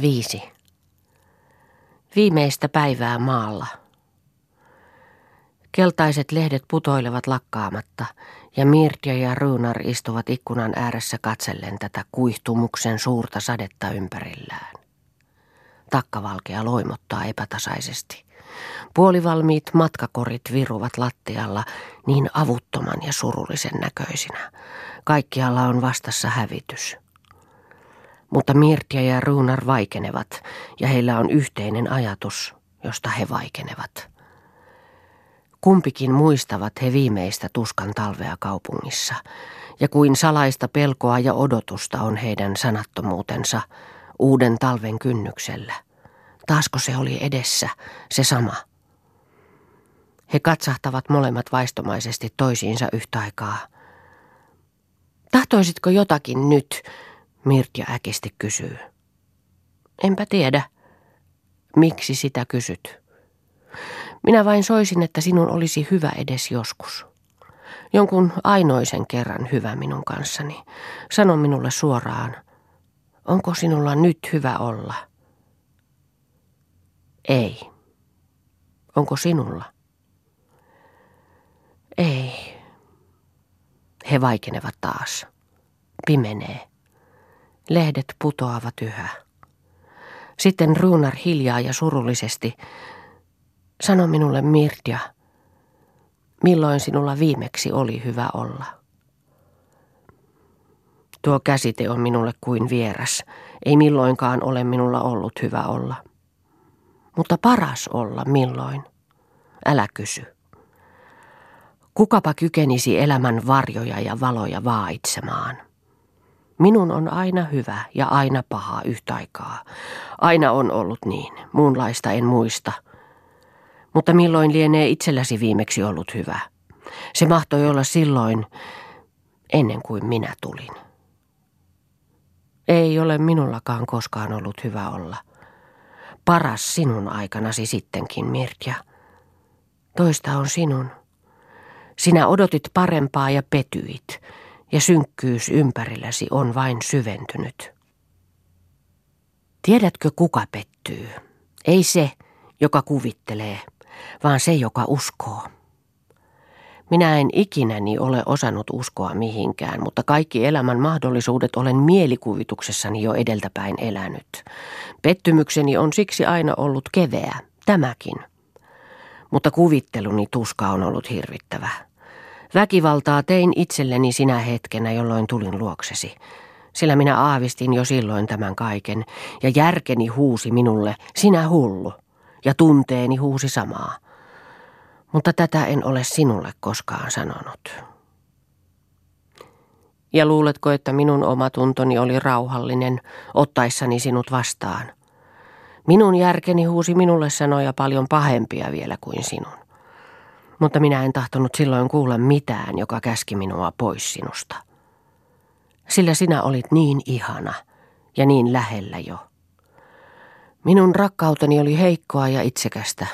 Viisi. Viimeistä päivää maalla. Keltaiset lehdet putoilevat lakkaamatta ja Mirtja ja Runar istuvat ikkunan ääressä katsellen tätä kuihtumuksen suurta sadetta ympärillään. Takkavalkea loimottaa epätasaisesti. Puolivalmiit matkakorit viruvat lattialla niin avuttoman ja surullisen näköisinä. Kaikkialla on vastassa hävitys. Mutta Mirtja ja Ruunar vaikenevat ja heillä on yhteinen ajatus, josta he vaikenevat. Kumpikin muistavat he viimeistä tuskan talvea kaupungissa, ja kuin salaista pelkoa ja odotusta on heidän sanattomuutensa uuden talven kynnyksellä. Taasko se oli edessä, se sama? He katsahtavat molemmat vaistomaisesti toisiinsa yhtä aikaa. Tahtoisitko jotakin nyt? Mirtja äkisti kysyy. Enpä tiedä. Miksi sitä kysyt? Minä vain soisin, että sinun olisi hyvä edes joskus. Jonkun ainoisen kerran hyvä minun kanssani. Sano minulle suoraan, onko sinulla nyt hyvä olla? Ei. Onko sinulla? Ei. He vaikenevat taas. Pimenee. Lehdet putoavat yhä. Sitten Ruunar hiljaa ja surullisesti. Sano minulle Mirtja, milloin sinulla viimeksi oli hyvä olla? Tuo käsite on minulle kuin vieras. Ei milloinkaan ole minulla ollut hyvä olla. Mutta paras olla milloin? Älä kysy. Kukapa kykenisi elämän varjoja ja valoja vaitsemaan? Minun on aina hyvä ja aina paha yhtä aikaa. Aina on ollut niin, muunlaista en muista. Mutta milloin lienee itselläsi viimeksi ollut hyvä? Se mahtoi olla silloin, ennen kuin minä tulin. Ei ole minullakaan koskaan ollut hyvä olla. Paras sinun aikanasi sittenkin, Mirtja. Toista on sinun. Sinä odotit parempaa ja petyit ja synkkyys ympärilläsi on vain syventynyt. Tiedätkö, kuka pettyy? Ei se, joka kuvittelee, vaan se, joka uskoo. Minä en ikinäni ole osannut uskoa mihinkään, mutta kaikki elämän mahdollisuudet olen mielikuvituksessani jo edeltäpäin elänyt. Pettymykseni on siksi aina ollut keveä, tämäkin. Mutta kuvitteluni tuska on ollut hirvittävä. Väkivaltaa tein itselleni sinä hetkenä, jolloin tulin luoksesi. Sillä minä aavistin jo silloin tämän kaiken, ja järkeni huusi minulle, sinä hullu, ja tunteeni huusi samaa. Mutta tätä en ole sinulle koskaan sanonut. Ja luuletko, että minun omatuntoni oli rauhallinen, ottaessani sinut vastaan? Minun järkeni huusi minulle sanoja paljon pahempia vielä kuin sinun mutta minä en tahtonut silloin kuulla mitään, joka käski minua pois sinusta. Sillä sinä olit niin ihana ja niin lähellä jo. Minun rakkauteni oli heikkoa ja itsekästä.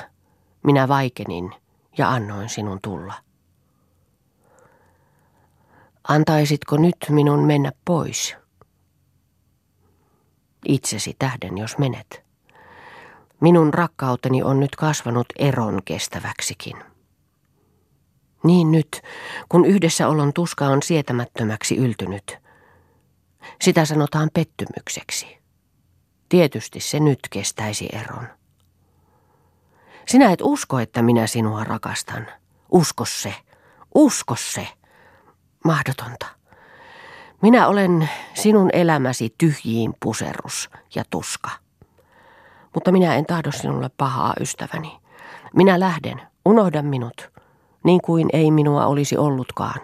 Minä vaikenin ja annoin sinun tulla. Antaisitko nyt minun mennä pois? Itsesi tähden, jos menet. Minun rakkauteni on nyt kasvanut eron kestäväksikin. Niin nyt, kun yhdessäolon tuska on sietämättömäksi yltynyt. Sitä sanotaan pettymykseksi. Tietysti se nyt kestäisi eron. Sinä et usko, että minä sinua rakastan. Usko se. Usko se. Mahdotonta. Minä olen sinun elämäsi tyhjiin puserus ja tuska. Mutta minä en tahdo sinulle pahaa, ystäväni. Minä lähden. Unohda minut niin kuin ei minua olisi ollutkaan.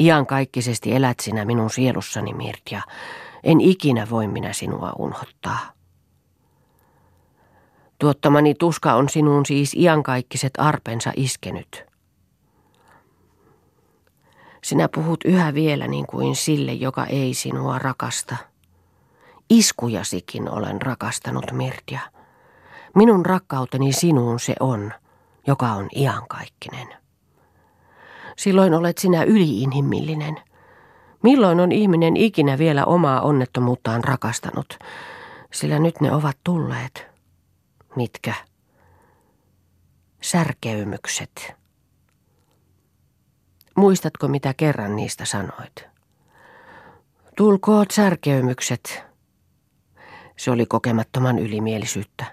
Iankaikkisesti elät sinä minun sielussani, Mirtja. En ikinä voi minä sinua unhottaa. Tuottamani tuska on sinuun siis iankaikkiset arpensa iskenyt. Sinä puhut yhä vielä niin kuin sille, joka ei sinua rakasta. Iskujasikin olen rakastanut, Mirtja. Minun rakkauteni sinuun se on – joka on iankaikkinen. Silloin olet sinä yliinhimillinen. Milloin on ihminen ikinä vielä omaa onnettomuuttaan rakastanut? Sillä nyt ne ovat tulleet. Mitkä? Särkeymykset. Muistatko, mitä kerran niistä sanoit? Tulkoot särkeymykset. Se oli kokemattoman ylimielisyyttä.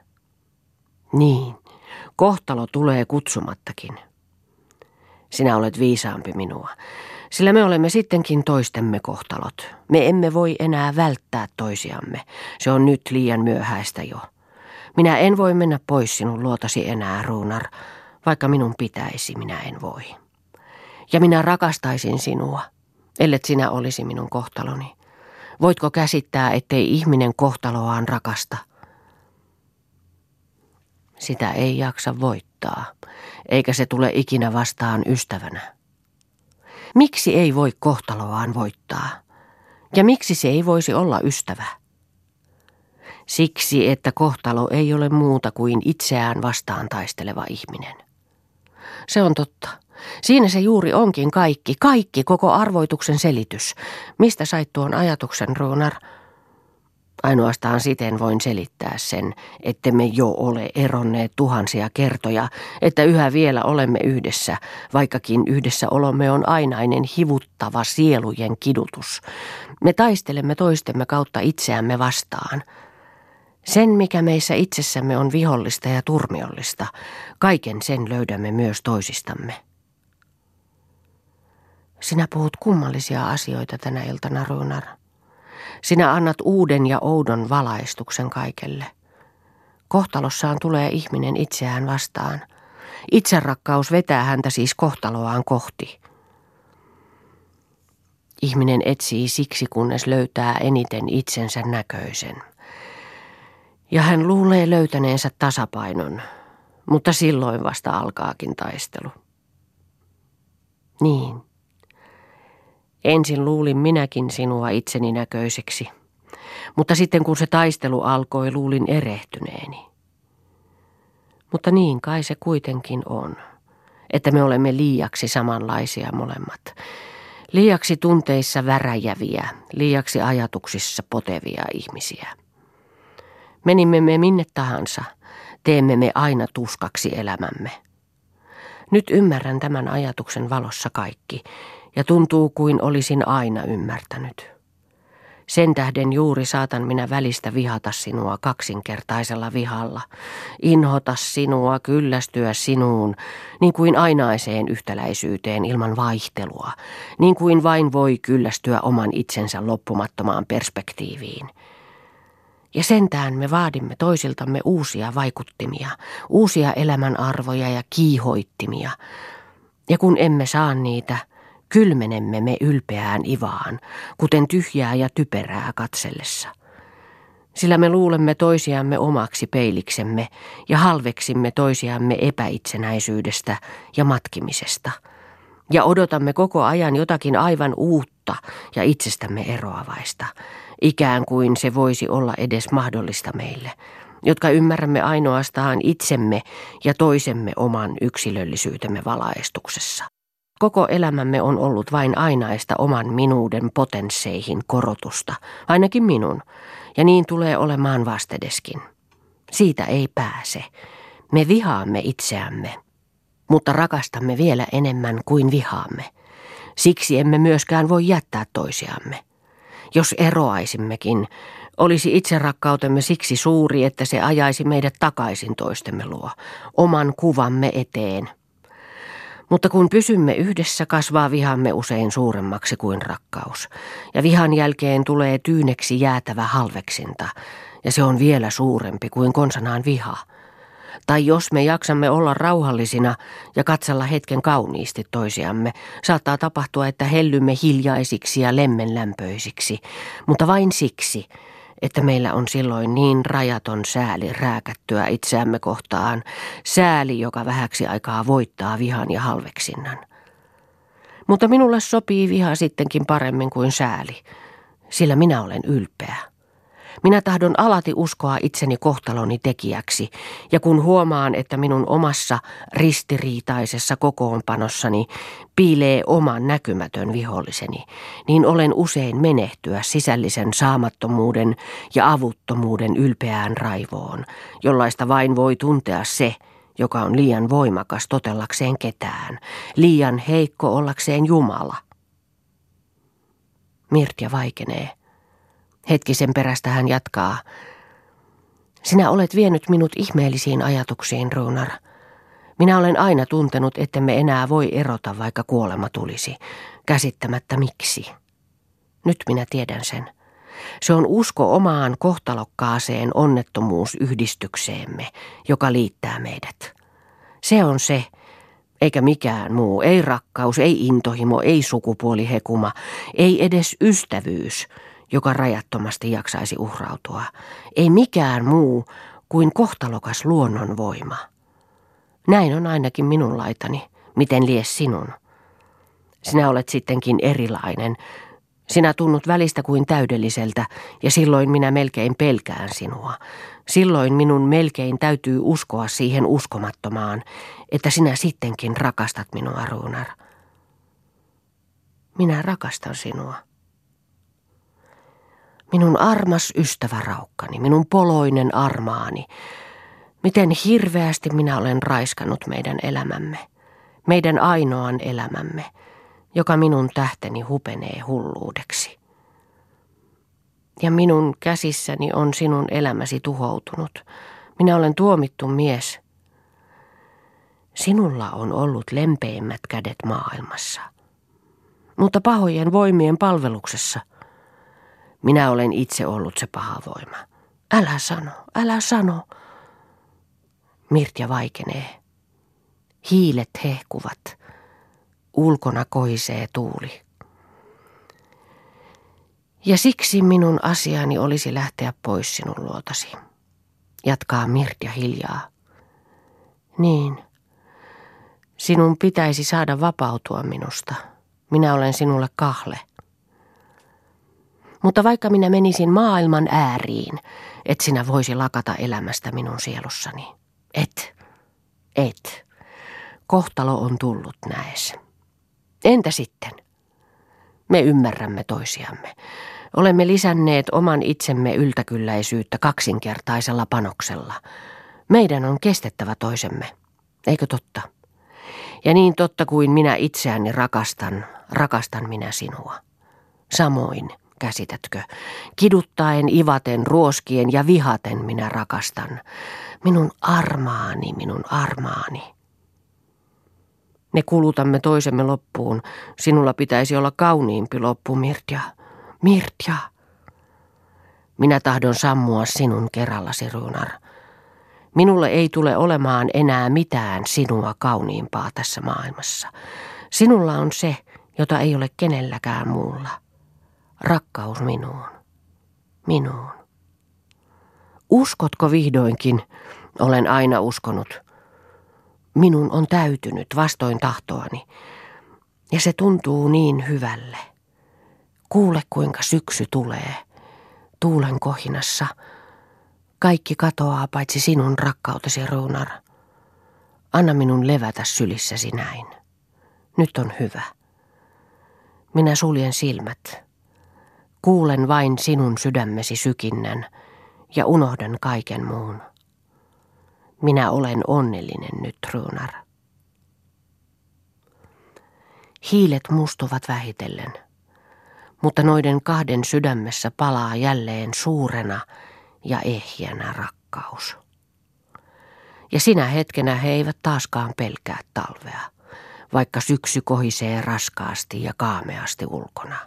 Niin, kohtalo tulee kutsumattakin. Sinä olet viisaampi minua, sillä me olemme sittenkin toistemme kohtalot. Me emme voi enää välttää toisiamme. Se on nyt liian myöhäistä jo. Minä en voi mennä pois sinun luotasi enää, Ruunar, vaikka minun pitäisi, minä en voi. Ja minä rakastaisin sinua, ellet sinä olisi minun kohtaloni. Voitko käsittää, ettei ihminen kohtaloaan rakasta? Sitä ei jaksa voittaa, eikä se tule ikinä vastaan ystävänä. Miksi ei voi kohtaloaan voittaa? Ja miksi se ei voisi olla ystävä? Siksi, että kohtalo ei ole muuta kuin itseään vastaan taisteleva ihminen. Se on totta. Siinä se juuri onkin kaikki, kaikki, koko arvoituksen selitys. Mistä sait tuon ajatuksen, Runar? Ainoastaan siten voin selittää sen, että me jo ole eronneet tuhansia kertoja, että yhä vielä olemme yhdessä, vaikkakin yhdessä olomme on ainainen hivuttava sielujen kidutus. Me taistelemme toistemme kautta itseämme vastaan. Sen, mikä meissä itsessämme on vihollista ja turmiollista, kaiken sen löydämme myös toisistamme. Sinä puhut kummallisia asioita tänä iltana, Runar. Sinä annat uuden ja oudon valaistuksen kaikelle. Kohtalossaan tulee ihminen itseään vastaan. Itserakkaus vetää häntä siis kohtaloaan kohti. Ihminen etsii siksi, kunnes löytää eniten itsensä näköisen. Ja hän luulee löytäneensä tasapainon, mutta silloin vasta alkaakin taistelu. Niin. Ensin luulin minäkin sinua itseni näköiseksi, mutta sitten kun se taistelu alkoi, luulin erehtyneeni. Mutta niin kai se kuitenkin on, että me olemme liiaksi samanlaisia molemmat. Liiaksi tunteissa väräjäviä, liiaksi ajatuksissa potevia ihmisiä. Menimme me minne tahansa, teemme me aina tuskaksi elämämme. Nyt ymmärrän tämän ajatuksen valossa kaikki, ja tuntuu kuin olisin aina ymmärtänyt. Sen tähden juuri saatan minä välistä vihata sinua kaksinkertaisella vihalla, inhota sinua, kyllästyä sinuun, niin kuin ainaiseen yhtäläisyyteen ilman vaihtelua, niin kuin vain voi kyllästyä oman itsensä loppumattomaan perspektiiviin. Ja sentään me vaadimme toisiltamme uusia vaikuttimia, uusia elämänarvoja ja kiihoittimia. Ja kun emme saa niitä – Kylmenemme me ylpeään ivaan, kuten tyhjää ja typerää katsellessa. Sillä me luulemme toisiamme omaksi peiliksemme ja halveksimme toisiamme epäitsenäisyydestä ja matkimisesta. Ja odotamme koko ajan jotakin aivan uutta ja itsestämme eroavaista, ikään kuin se voisi olla edes mahdollista meille, jotka ymmärrämme ainoastaan itsemme ja toisemme oman yksilöllisyytemme valaistuksessa. Koko elämämme on ollut vain ainaista oman minuuden potensseihin korotusta, ainakin minun, ja niin tulee olemaan vastedeskin. Siitä ei pääse. Me vihaamme itseämme, mutta rakastamme vielä enemmän kuin vihaamme. Siksi emme myöskään voi jättää toisiamme. Jos eroaisimmekin, olisi itserakkautemme siksi suuri, että se ajaisi meidät takaisin toistemme luo, oman kuvamme eteen – mutta kun pysymme yhdessä, kasvaa vihamme usein suuremmaksi kuin rakkaus. Ja vihan jälkeen tulee tyyneksi jäätävä halveksinta, ja se on vielä suurempi kuin konsanaan viha. Tai jos me jaksamme olla rauhallisina ja katsella hetken kauniisti toisiamme, saattaa tapahtua, että hellymme hiljaisiksi ja lemmenlämpöisiksi, mutta vain siksi, että meillä on silloin niin rajaton sääli rääkättyä itseämme kohtaan, sääli, joka vähäksi aikaa voittaa vihan ja halveksinnan. Mutta minulle sopii viha sittenkin paremmin kuin sääli, sillä minä olen ylpeä. Minä tahdon alati uskoa itseni kohtaloni tekijäksi, ja kun huomaan, että minun omassa ristiriitaisessa kokoonpanossani piilee oman näkymätön viholliseni, niin olen usein menehtyä sisällisen saamattomuuden ja avuttomuuden ylpeään raivoon, jollaista vain voi tuntea se, joka on liian voimakas totellakseen ketään, liian heikko ollakseen Jumala. Mirtja vaikenee. Hetkisen perästä hän jatkaa. Sinä olet vienyt minut ihmeellisiin ajatuksiin, Runar. Minä olen aina tuntenut, ettemme enää voi erota, vaikka kuolema tulisi, käsittämättä miksi. Nyt minä tiedän sen. Se on usko omaan kohtalokkaaseen onnettomuusyhdistykseemme, joka liittää meidät. Se on se, eikä mikään muu, ei rakkaus, ei intohimo, ei sukupuolihekuma, ei edes ystävyys, joka rajattomasti jaksaisi uhrautua. Ei mikään muu kuin kohtalokas luonnonvoima. Näin on ainakin minun laitani, miten lies sinun. Sinä olet sittenkin erilainen, sinä tunnut välistä kuin täydelliseltä, ja silloin minä melkein pelkään sinua. Silloin minun melkein täytyy uskoa siihen uskomattomaan, että sinä sittenkin rakastat minua, Ruunar. Minä rakastan sinua. Minun armas ystävä raukkani, minun poloinen armaani. Miten hirveästi minä olen raiskannut meidän elämämme, meidän ainoan elämämme – joka minun tähteni hupenee hulluudeksi. Ja minun käsissäni on sinun elämäsi tuhoutunut. Minä olen tuomittu mies. Sinulla on ollut lempeimmät kädet maailmassa. Mutta pahojen voimien palveluksessa. Minä olen itse ollut se paha voima. Älä sano, älä sano. Mirtja vaikenee. Hiilet hehkuvat. Ulkona koisee tuuli. Ja siksi minun asiani olisi lähteä pois sinun luotasi. Jatkaa Mirtja hiljaa. Niin. Sinun pitäisi saada vapautua minusta. Minä olen sinulle kahle. Mutta vaikka minä menisin maailman ääriin, et sinä voisi lakata elämästä minun sielussani. Et. Et. Kohtalo on tullut näes. Entä sitten? Me ymmärrämme toisiamme. Olemme lisänneet oman itsemme yltäkylläisyyttä kaksinkertaisella panoksella. Meidän on kestettävä toisemme, eikö totta? Ja niin totta kuin minä itseäni rakastan, rakastan minä sinua. Samoin, käsitätkö, kiduttaen, ivaten, ruoskien ja vihaten minä rakastan. Minun armaani, minun armaani. Ne kulutamme toisemme loppuun. Sinulla pitäisi olla kauniimpi loppu, Mirtja. Mirtja. Minä tahdon sammua sinun kerrallasi, Runar. Minulle ei tule olemaan enää mitään sinua kauniimpaa tässä maailmassa. Sinulla on se, jota ei ole kenelläkään muulla. Rakkaus minuun. Minuun. Uskotko vihdoinkin? Olen aina uskonut. Minun on täytynyt vastoin tahtoani, ja se tuntuu niin hyvälle. Kuule kuinka syksy tulee, tuulen kohinassa. Kaikki katoaa paitsi sinun rakkautesi, Runar. Anna minun levätä sylissäsi näin. Nyt on hyvä. Minä suljen silmät. Kuulen vain sinun sydämesi sykinnän ja unohdan kaiken muun. Minä olen onnellinen nyt, Runar. Hiilet mustuvat vähitellen, mutta noiden kahden sydämessä palaa jälleen suurena ja ehjänä rakkaus. Ja sinä hetkenä he eivät taaskaan pelkää talvea, vaikka syksy kohisee raskaasti ja kaameasti ulkona,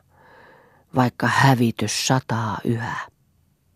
vaikka hävitys sataa yhä.